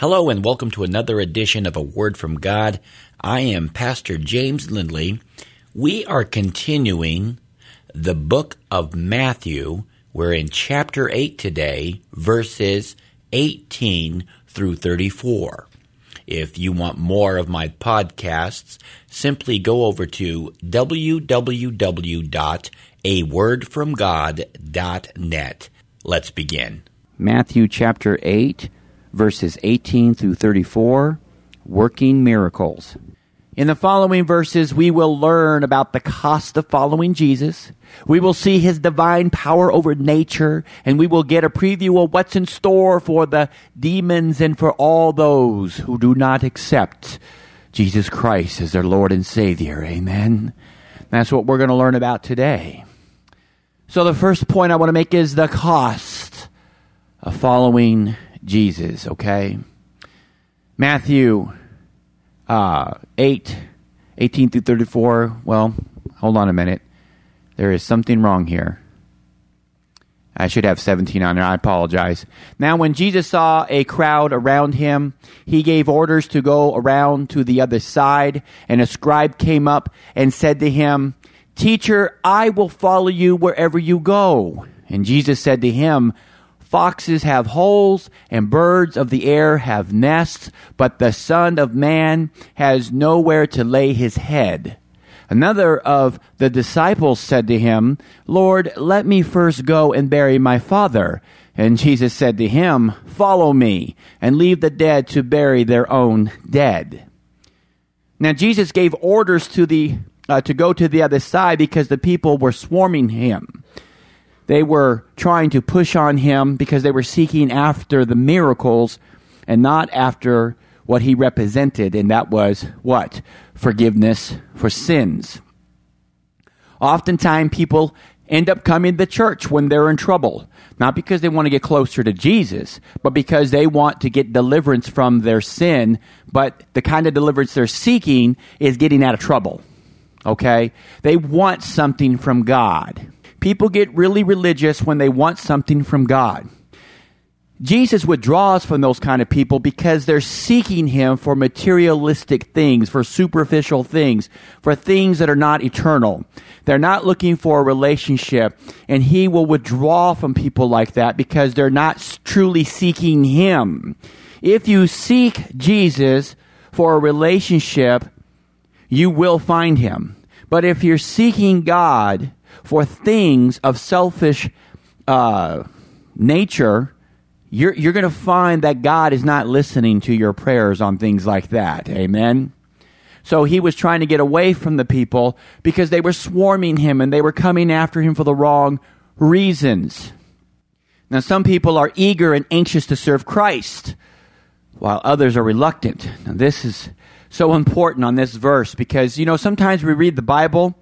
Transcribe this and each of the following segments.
Hello and welcome to another edition of A Word from God. I am Pastor James Lindley. We are continuing the book of Matthew. We're in chapter 8 today, verses 18 through 34. If you want more of my podcasts, simply go over to www.awordfromgod.net. Let's begin. Matthew chapter 8 verses 18 through 34, working miracles. In the following verses, we will learn about the cost of following Jesus. We will see his divine power over nature, and we will get a preview of what's in store for the demons and for all those who do not accept Jesus Christ as their Lord and Savior. Amen. That's what we're going to learn about today. So, the first point I want to make is the cost of following Jesus, okay? Matthew uh, 8, 18 through 34. Well, hold on a minute. There is something wrong here. I should have 17 on there. I apologize. Now, when Jesus saw a crowd around him, he gave orders to go around to the other side. And a scribe came up and said to him, Teacher, I will follow you wherever you go. And Jesus said to him, Foxes have holes and birds of the air have nests, but the Son of Man has nowhere to lay his head. Another of the disciples said to him, Lord, let me first go and bury my father. And Jesus said to him, Follow me, and leave the dead to bury their own dead. Now Jesus gave orders to the uh, to go to the other side because the people were swarming him. They were trying to push on him because they were seeking after the miracles and not after what he represented, and that was what? Forgiveness for sins. Oftentimes, people end up coming to church when they're in trouble, not because they want to get closer to Jesus, but because they want to get deliverance from their sin, but the kind of deliverance they're seeking is getting out of trouble. Okay? They want something from God. People get really religious when they want something from God. Jesus withdraws from those kind of people because they're seeking him for materialistic things, for superficial things, for things that are not eternal. They're not looking for a relationship, and he will withdraw from people like that because they're not truly seeking him. If you seek Jesus for a relationship, you will find him. But if you're seeking God for things of selfish uh, nature, you're, you're going to find that God is not listening to your prayers on things like that. Amen. So he was trying to get away from the people because they were swarming him and they were coming after him for the wrong reasons. Now, some people are eager and anxious to serve Christ, while others are reluctant. Now, this is so important on this verse because, you know, sometimes we read the Bible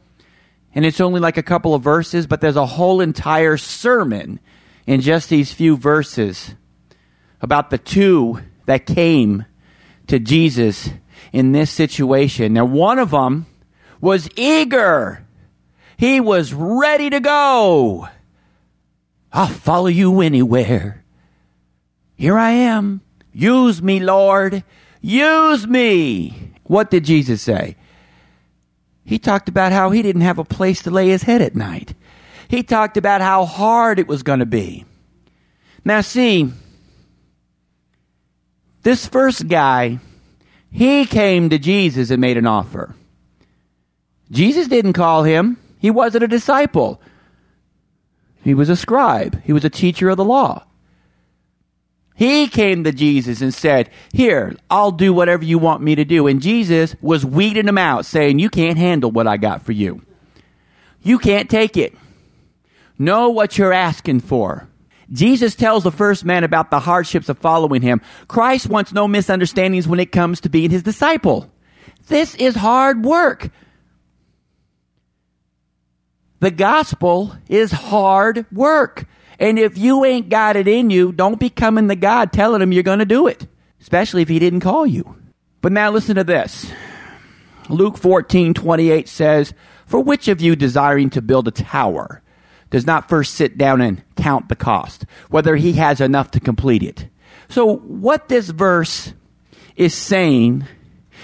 and it's only like a couple of verses, but there's a whole entire sermon in just these few verses about the two that came to Jesus in this situation. Now, one of them was eager. He was ready to go. I'll follow you anywhere. Here I am. Use me, Lord. Use me. What did Jesus say? He talked about how he didn't have a place to lay his head at night. He talked about how hard it was going to be. Now, see, this first guy, he came to Jesus and made an offer. Jesus didn't call him, he wasn't a disciple. He was a scribe, he was a teacher of the law. He came to Jesus and said, Here, I'll do whatever you want me to do. And Jesus was weeding him out, saying, You can't handle what I got for you. You can't take it. Know what you're asking for. Jesus tells the first man about the hardships of following him. Christ wants no misunderstandings when it comes to being his disciple. This is hard work. The gospel is hard work. And if you ain't got it in you, don't be coming to God telling him you're going to do it, especially if he didn't call you. But now listen to this. Luke 14, 28 says, For which of you desiring to build a tower does not first sit down and count the cost, whether he has enough to complete it? So, what this verse is saying,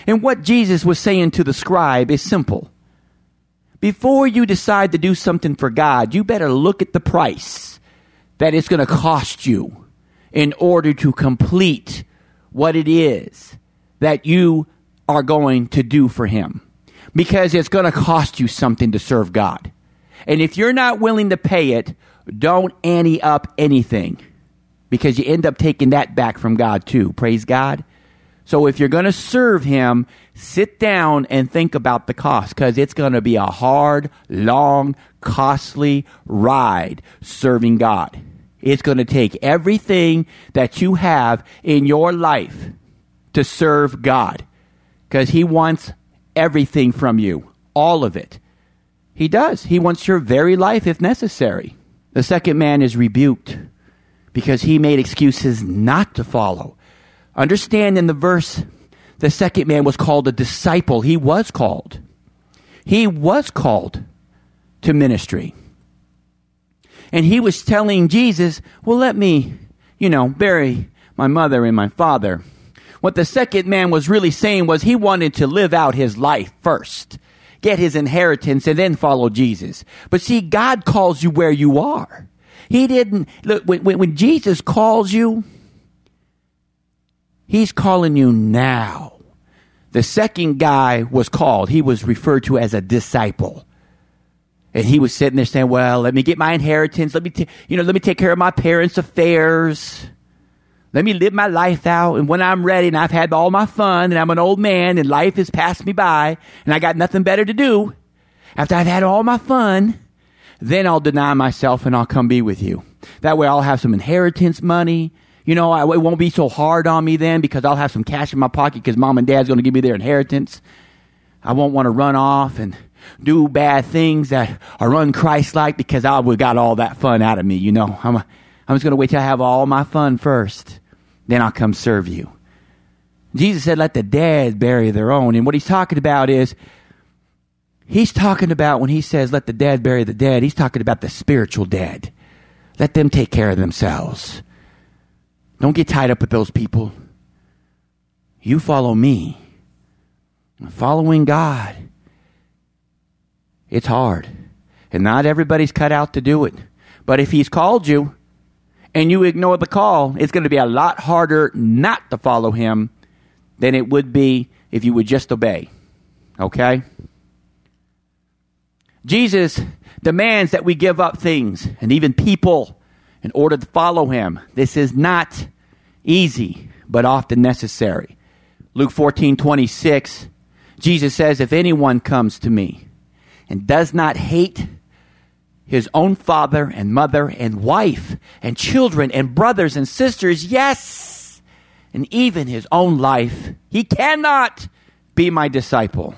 and what Jesus was saying to the scribe, is simple. Before you decide to do something for God, you better look at the price that it's going to cost you in order to complete what it is that you are going to do for Him. Because it's going to cost you something to serve God. And if you're not willing to pay it, don't ante up anything because you end up taking that back from God too. Praise God. So if you're going to serve Him, sit down and think about the cost because it's going to be a hard, long, costly ride serving God. It's going to take everything that you have in your life to serve God because He wants everything from you, all of it. He does. He wants your very life if necessary. The second man is rebuked because he made excuses not to follow. Understand in the verse, the second man was called a disciple. He was called. He was called to ministry. And he was telling Jesus, well, let me, you know, bury my mother and my father. What the second man was really saying was he wanted to live out his life first, get his inheritance, and then follow Jesus. But see, God calls you where you are. He didn't, look, when, when Jesus calls you, He's calling you now. The second guy was called. He was referred to as a disciple. And he was sitting there saying, well, let me get my inheritance. Let me, t- you know, let me take care of my parents' affairs. Let me live my life out. And when I'm ready and I've had all my fun and I'm an old man and life has passed me by and I got nothing better to do, after I've had all my fun, then I'll deny myself and I'll come be with you. That way I'll have some inheritance money. You know, I, it won't be so hard on me then because I'll have some cash in my pocket because mom and dad's going to give me their inheritance. I won't want to run off and do bad things that are unchrist-like because I would got all that fun out of me. You know, I'm, I'm just going to wait till I have all my fun first then I'll come serve you. Jesus said, let the dead bury their own. And what he's talking about is, he's talking about when he says, let the dead bury the dead, he's talking about the spiritual dead. Let them take care of themselves. Don't get tied up with those people. You follow me. Following God. It's hard. And not everybody's cut out to do it. But if he's called you, and you ignore the call, it's going to be a lot harder not to follow him than it would be if you would just obey. Okay? Jesus demands that we give up things and even people in order to follow him. This is not easy, but often necessary. Luke 14 26, Jesus says, If anyone comes to me and does not hate his own father and mother and wife and children and brothers and sisters, yes, and even his own life, he cannot be my disciple.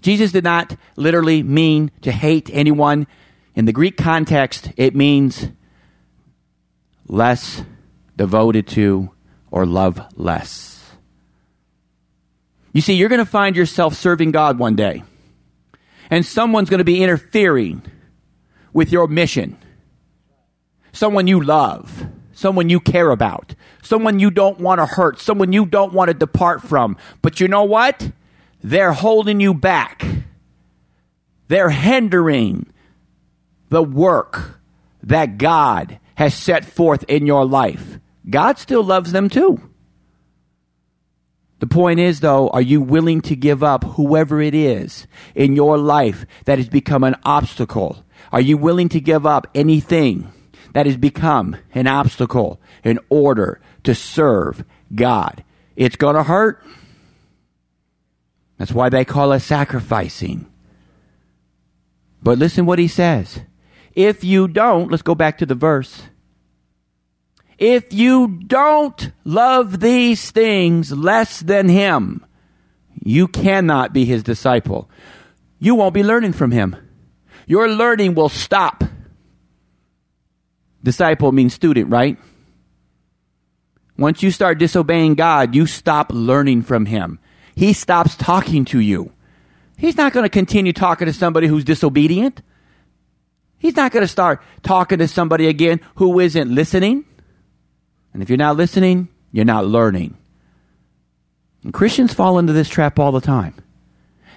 Jesus did not literally mean to hate anyone. In the Greek context, it means less devoted to or love less. You see, you're going to find yourself serving God one day, and someone's going to be interfering with your mission. Someone you love, someone you care about, someone you don't want to hurt, someone you don't want to depart from. But you know what? They're holding you back. They're hindering the work that God has set forth in your life. God still loves them too. The point is, though, are you willing to give up whoever it is in your life that has become an obstacle are you willing to give up anything that has become an obstacle in order to serve God? It's going to hurt. That's why they call it sacrificing. But listen what he says. If you don't, let's go back to the verse. If you don't love these things less than him, you cannot be his disciple. You won't be learning from him your learning will stop. Disciple means student, right? Once you start disobeying God, you stop learning from Him. He stops talking to you. He's not going to continue talking to somebody who's disobedient. He's not going to start talking to somebody again who isn't listening. And if you're not listening, you're not learning. And Christians fall into this trap all the time.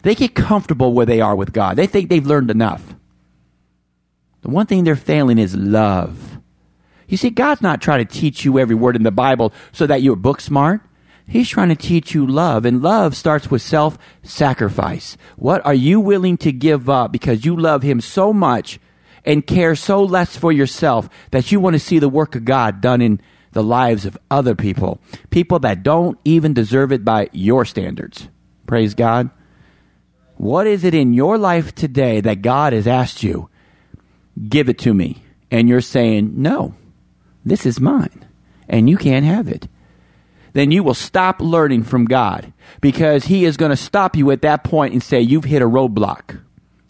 They get comfortable where they are with God. They think they've learned enough. The one thing they're failing is love. You see, God's not trying to teach you every word in the Bible so that you're book smart. He's trying to teach you love, and love starts with self sacrifice. What are you willing to give up because you love Him so much and care so less for yourself that you want to see the work of God done in the lives of other people? People that don't even deserve it by your standards. Praise God. What is it in your life today that God has asked you? Give it to me. And you're saying, no, this is mine. And you can't have it. Then you will stop learning from God because He is going to stop you at that point and say, You've hit a roadblock.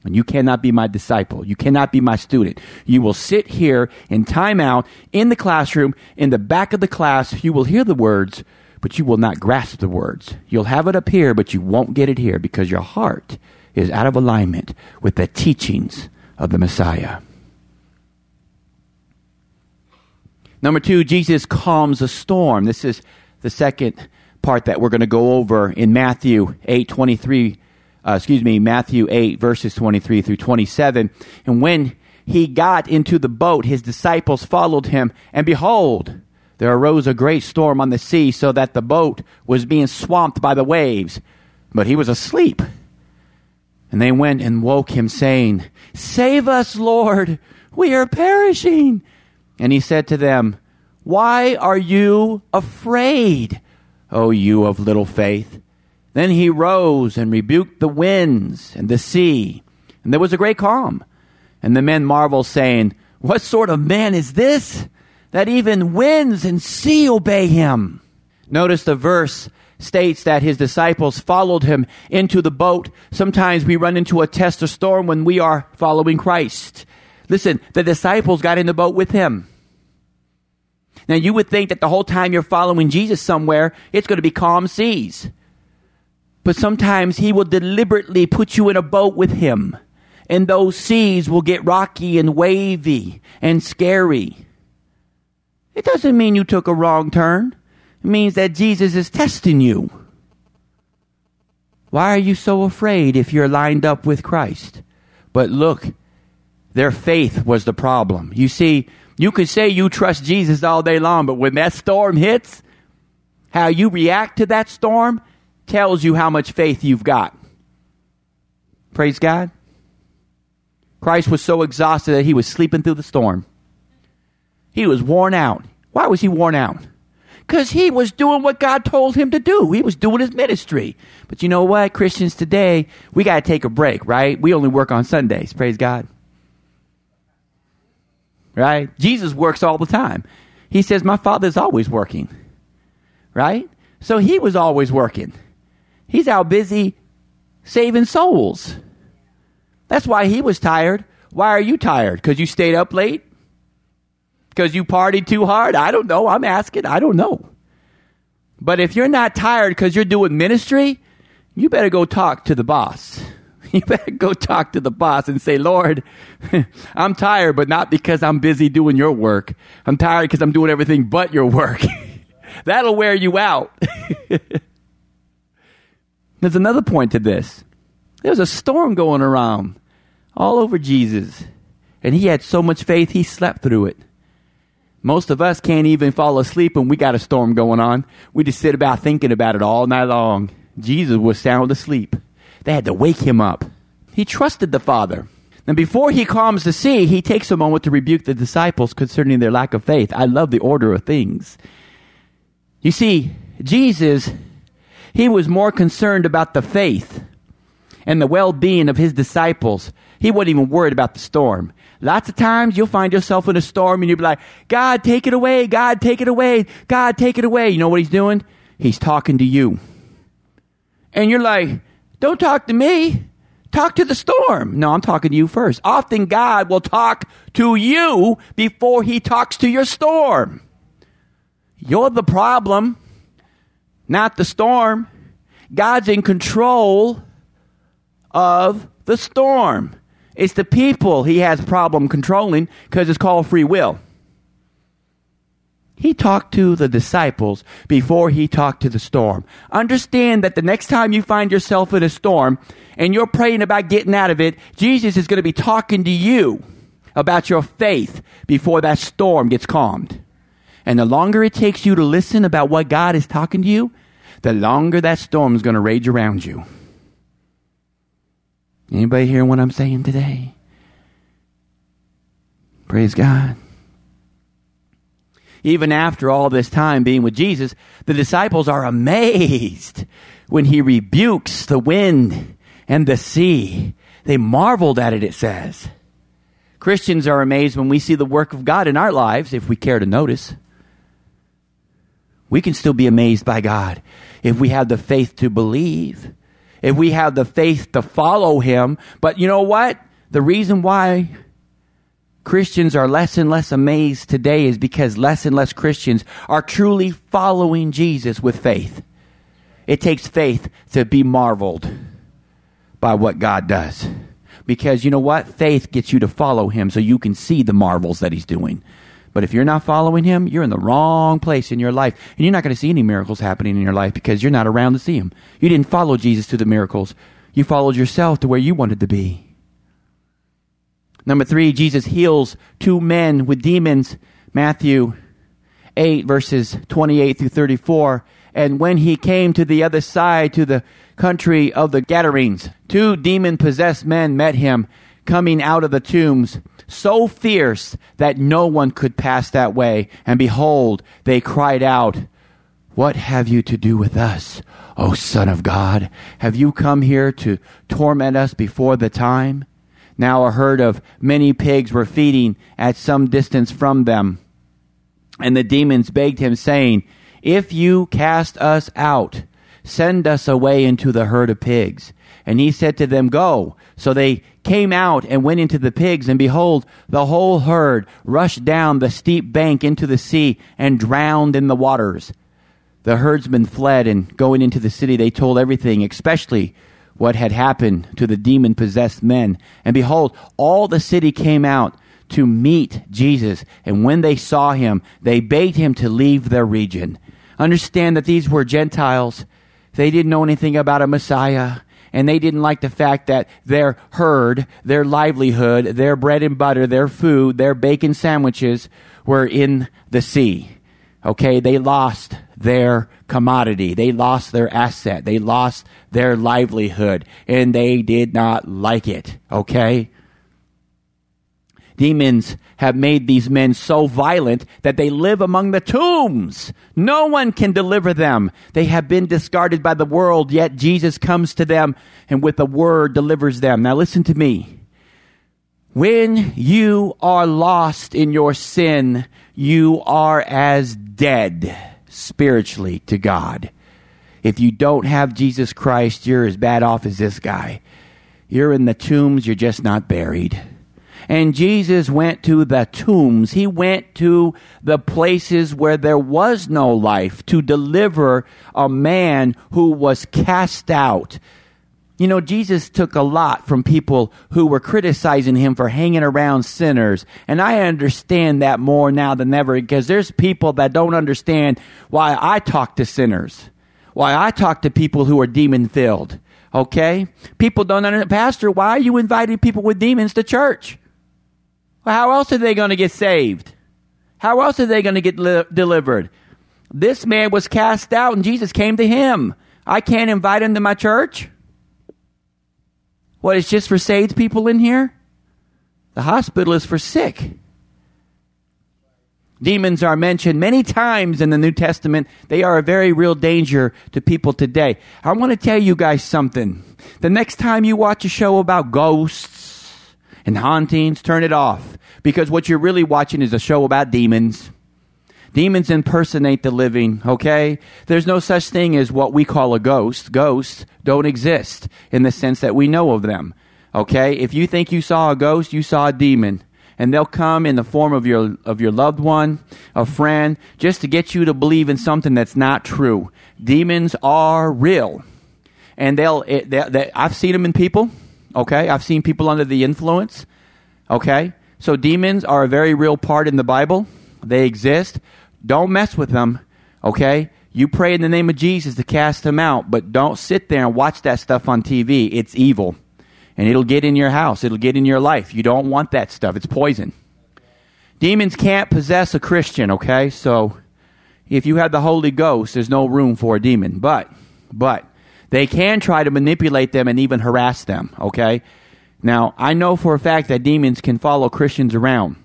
And you cannot be my disciple. You cannot be my student. You will sit here in timeout in the classroom, in the back of the class. You will hear the words, but you will not grasp the words. You'll have it up here, but you won't get it here because your heart is out of alignment with the teachings of the Messiah. Number two, Jesus calms a storm. This is the second part that we're going to go over in Matthew 8 23. Uh, excuse me, Matthew 8, verses 23 through 27. And when he got into the boat, his disciples followed him, and behold, there arose a great storm on the sea, so that the boat was being swamped by the waves. But he was asleep. And they went and woke him, saying, Save us, Lord, we are perishing. And he said to them, Why are you afraid, O you of little faith? Then he rose and rebuked the winds and the sea, and there was a great calm. And the men marveled, saying, What sort of man is this? that even winds and sea obey him. Notice the verse states that his disciples followed him into the boat. Sometimes we run into a test or storm when we are following Christ. Listen, the disciples got in the boat with him. Now you would think that the whole time you're following Jesus somewhere, it's going to be calm seas. But sometimes he will deliberately put you in a boat with him. And those seas will get rocky and wavy and scary. It doesn't mean you took a wrong turn. It means that Jesus is testing you. Why are you so afraid if you're lined up with Christ? But look, their faith was the problem. You see, you could say you trust Jesus all day long, but when that storm hits, how you react to that storm tells you how much faith you've got. Praise God. Christ was so exhausted that he was sleeping through the storm. He was worn out. Why was he worn out? Because he was doing what God told him to do. He was doing his ministry. But you know what? Christians today, we got to take a break, right? We only work on Sundays. Praise God. Right? Jesus works all the time. He says, My Father's always working. Right? So he was always working. He's out busy saving souls. That's why he was tired. Why are you tired? Because you stayed up late? because you partied too hard? I don't know. I'm asking. I don't know. But if you're not tired because you're doing ministry, you better go talk to the boss. You better go talk to the boss and say, Lord, I'm tired, but not because I'm busy doing your work. I'm tired because I'm doing everything but your work. That'll wear you out. There's another point to this. There was a storm going around all over Jesus, and he had so much faith he slept through it. Most of us can't even fall asleep when we got a storm going on. We just sit about thinking about it all night long. Jesus was sound asleep. They had to wake him up. He trusted the Father. And before he calms the sea, he takes a moment to rebuke the disciples concerning their lack of faith. I love the order of things. You see, Jesus, he was more concerned about the faith and the well being of his disciples. He wasn't even worried about the storm. Lots of times you'll find yourself in a storm and you'll be like, God, take it away. God, take it away. God, take it away. You know what he's doing? He's talking to you. And you're like, don't talk to me. Talk to the storm. No, I'm talking to you first. Often God will talk to you before he talks to your storm. You're the problem, not the storm. God's in control of the storm. It's the people he has problem controlling because it's called free will. He talked to the disciples before he talked to the storm. Understand that the next time you find yourself in a storm and you're praying about getting out of it, Jesus is going to be talking to you about your faith before that storm gets calmed. And the longer it takes you to listen about what God is talking to you, the longer that storm is going to rage around you. Anybody hearing what I'm saying today? Praise God. Even after all this time being with Jesus, the disciples are amazed when he rebukes the wind and the sea. They marveled at it, it says. Christians are amazed when we see the work of God in our lives, if we care to notice. We can still be amazed by God if we have the faith to believe, if we have the faith to follow Him. But you know what? The reason why Christians are less and less amazed today is because less and less Christians are truly following Jesus with faith. It takes faith to be marveled by what God does. Because you know what? Faith gets you to follow Him so you can see the marvels that He's doing. But if you're not following Him, you're in the wrong place in your life. And you're not going to see any miracles happening in your life because you're not around to see them. You didn't follow Jesus to the miracles, you followed yourself to where you wanted to be. Number three, Jesus heals two men with demons. Matthew 8, verses 28 through 34. And when he came to the other side, to the country of the Gadarenes, two demon possessed men met him coming out of the tombs, so fierce that no one could pass that way. And behold, they cried out, What have you to do with us, O Son of God? Have you come here to torment us before the time? Now a herd of many pigs were feeding at some distance from them. And the demons begged him, saying, If you cast us out, send us away into the herd of pigs. And he said to them, Go. So they came out and went into the pigs, and behold, the whole herd rushed down the steep bank into the sea and drowned in the waters. The herdsmen fled, and going into the city, they told everything, especially what had happened to the demon possessed men. And behold, all the city came out to meet Jesus. And when they saw him, they begged him to leave their region. Understand that these were Gentiles. They didn't know anything about a Messiah. And they didn't like the fact that their herd, their livelihood, their bread and butter, their food, their bacon sandwiches were in the sea. Okay, they lost their commodity. They lost their asset. They lost their livelihood. And they did not like it. Okay? Demons have made these men so violent that they live among the tombs. No one can deliver them. They have been discarded by the world, yet Jesus comes to them and with a word delivers them. Now listen to me. When you are lost in your sin, you are as dead spiritually to God. If you don't have Jesus Christ, you're as bad off as this guy. You're in the tombs, you're just not buried. And Jesus went to the tombs. He went to the places where there was no life to deliver a man who was cast out you know, Jesus took a lot from people who were criticizing him for hanging around sinners. And I understand that more now than ever because there's people that don't understand why I talk to sinners, why I talk to people who are demon filled. Okay? People don't understand. Pastor, why are you inviting people with demons to church? How else are they going to get saved? How else are they going to get li- delivered? This man was cast out and Jesus came to him. I can't invite him to my church. What, it's just for saved people in here? The hospital is for sick. Demons are mentioned many times in the New Testament. They are a very real danger to people today. I want to tell you guys something. The next time you watch a show about ghosts and hauntings, turn it off. Because what you're really watching is a show about demons. Demons impersonate the living, okay? There's no such thing as what we call a ghost. Ghosts don't exist in the sense that we know of them, okay? If you think you saw a ghost, you saw a demon. And they'll come in the form of your, of your loved one, a friend, just to get you to believe in something that's not true. Demons are real. And they'll, it, they, they, I've seen them in people, okay? I've seen people under the influence, okay? So demons are a very real part in the Bible. They exist. don't mess with them, okay? You pray in the name of Jesus to cast them out, but don't sit there and watch that stuff on TV. It's evil. And it'll get in your house, it'll get in your life. You don't want that stuff, it's poison. Demons can't possess a Christian, okay? So if you have the Holy Ghost, there's no room for a demon. But, but, they can try to manipulate them and even harass them, okay? Now, I know for a fact that demons can follow Christians around.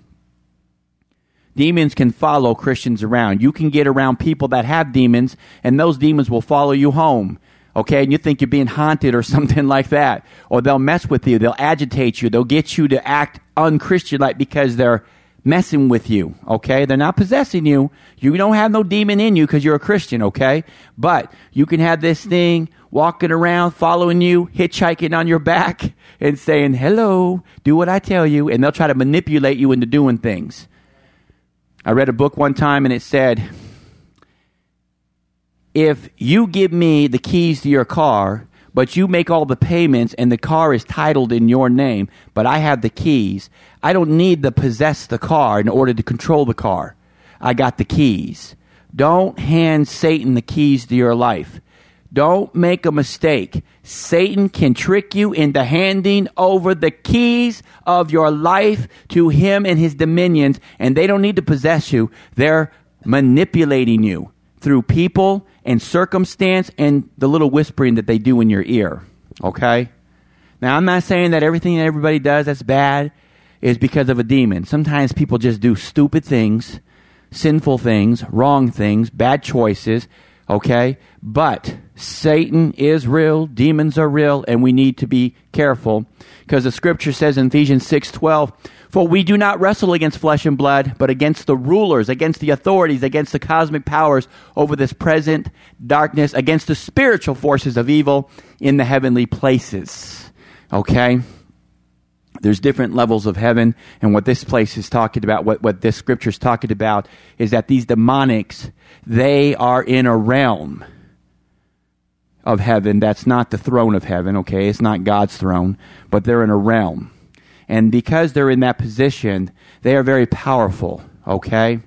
Demons can follow Christians around. You can get around people that have demons, and those demons will follow you home. Okay, and you think you're being haunted or something like that. Or they'll mess with you, they'll agitate you, they'll get you to act unchristian like because they're messing with you, okay? They're not possessing you. You don't have no demon in you because you're a Christian, okay? But you can have this thing walking around, following you, hitchhiking on your back, and saying, hello, do what I tell you, and they'll try to manipulate you into doing things. I read a book one time and it said, if you give me the keys to your car, but you make all the payments and the car is titled in your name, but I have the keys. I don't need to possess the car in order to control the car. I got the keys. Don't hand Satan the keys to your life. Don't make a mistake. Satan can trick you into handing over the keys of your life to him and his dominions, and they don't need to possess you. They're manipulating you through people and circumstance and the little whispering that they do in your ear. Okay? Now, I'm not saying that everything that everybody does that's bad is because of a demon. Sometimes people just do stupid things, sinful things, wrong things, bad choices. Okay? But Satan is real, demons are real, and we need to be careful because the scripture says in Ephesians 6:12, "For we do not wrestle against flesh and blood, but against the rulers, against the authorities, against the cosmic powers over this present darkness, against the spiritual forces of evil in the heavenly places." Okay? There's different levels of heaven, and what this place is talking about, what, what this scripture is talking about, is that these demonics, they are in a realm of heaven that's not the throne of heaven, okay? It's not God's throne, but they're in a realm. And because they're in that position, they are very powerful, okay?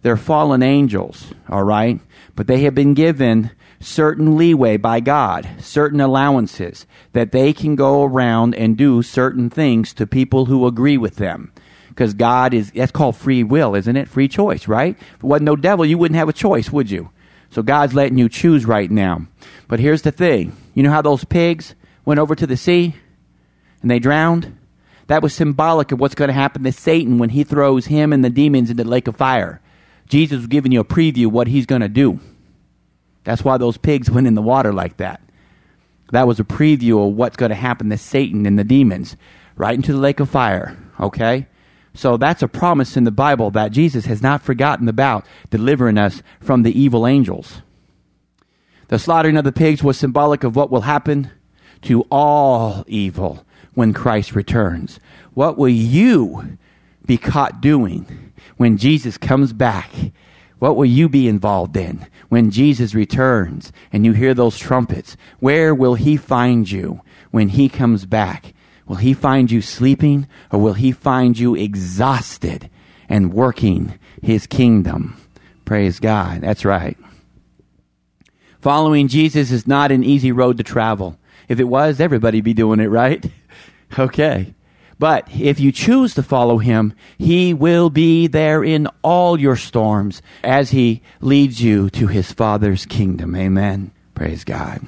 They're fallen angels, all right? But they have been given certain leeway by God, certain allowances that they can go around and do certain things to people who agree with them. Because God is, that's called free will, isn't it? Free choice, right? If it wasn't no devil, you wouldn't have a choice, would you? So God's letting you choose right now. But here's the thing you know how those pigs went over to the sea and they drowned? That was symbolic of what's going to happen to Satan when he throws him and the demons into the lake of fire. Jesus was giving you a preview of what he's going to do. That's why those pigs went in the water like that. That was a preview of what's going to happen to Satan and the demons right into the lake of fire. Okay? So that's a promise in the Bible that Jesus has not forgotten about delivering us from the evil angels. The slaughtering of the pigs was symbolic of what will happen to all evil when Christ returns. What will you be caught doing when Jesus comes back? What will you be involved in when Jesus returns and you hear those trumpets? Where will he find you when he comes back? Will he find you sleeping or will he find you exhausted and working his kingdom? Praise God. That's right. Following Jesus is not an easy road to travel. If it was, everybody be doing it, right? okay. But if you choose to follow him, he will be there in all your storms as he leads you to his Father's kingdom. Amen. Praise God.